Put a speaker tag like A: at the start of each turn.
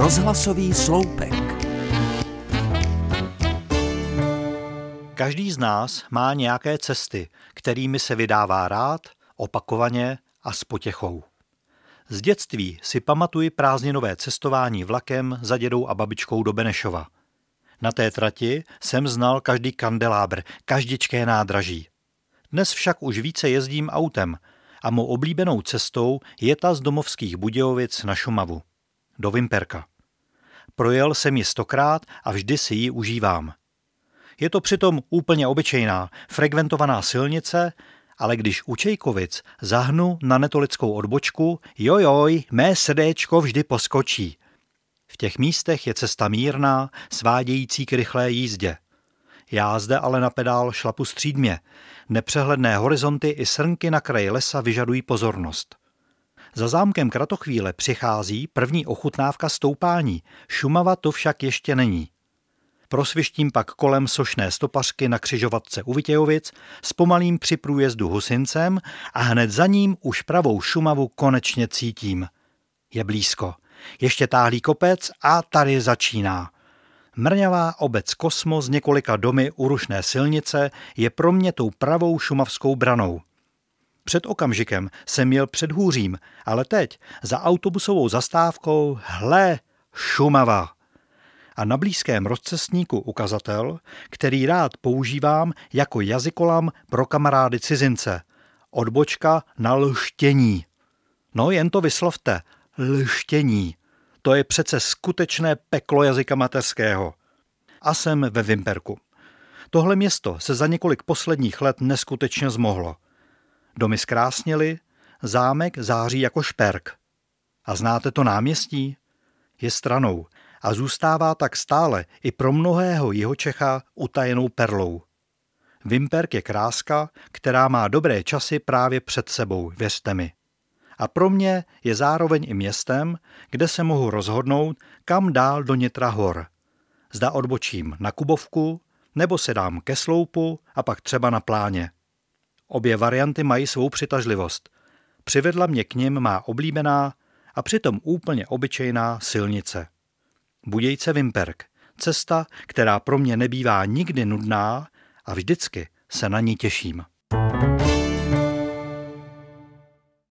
A: Rozhlasový sloupek.
B: Každý z nás má nějaké cesty, kterými se vydává rád, opakovaně a s potěchou. Z dětství si pamatuji prázdninové cestování vlakem za dědou a babičkou do Benešova. Na té trati jsem znal každý kandelábr, každičké nádraží. Dnes však už více jezdím autem a mou oblíbenou cestou je ta z domovských Budějovic na Šumavu. Do Vimperka. Projel jsem ji stokrát a vždy si ji užívám. Je to přitom úplně obyčejná, frekventovaná silnice, ale když u Čejkovic zahnu na netolickou odbočku, jojoj, mé srdéčko vždy poskočí. V těch místech je cesta mírná, svádějící k rychlé jízdě. Já zde ale na pedál šlapu střídmě. Nepřehledné horizonty i srnky na kraji lesa vyžadují pozornost. Za zámkem Kratochvíle přichází první ochutnávka stoupání, Šumava to však ještě není. Prosvištím pak kolem sošné stopařky na křižovatce u Vitějovic pomalým při průjezdu Husincem a hned za ním už pravou Šumavu konečně cítím. Je blízko. Ještě táhlý kopec a tady začíná. Mrňavá obec Kosmo z několika domy u rušné silnice je pro mě tou pravou šumavskou branou. Před okamžikem jsem měl před hůřím, ale teď za autobusovou zastávkou hle Šumava. A na blízkém rozcestníku ukazatel, který rád používám jako jazykolam pro kamarády cizince. Odbočka na lštění. No jen to vyslovte. Lštění. To je přece skutečné peklo jazyka mateřského. A jsem ve Vimperku. Tohle město se za několik posledních let neskutečně zmohlo. Domy zkrásněly, zámek září jako šperk. A znáte to náměstí? Je stranou a zůstává tak stále i pro mnohého Jihočecha utajenou perlou. Vimperk je kráska, která má dobré časy právě před sebou, věřte mi a pro mě je zároveň i městem, kde se mohu rozhodnout, kam dál do Nitra hor. Zda odbočím na Kubovku, nebo se dám ke sloupu a pak třeba na pláně. Obě varianty mají svou přitažlivost. Přivedla mě k nim má oblíbená a přitom úplně obyčejná silnice. Budějce Vimperk, cesta, která pro mě nebývá nikdy nudná a vždycky se na ní těším.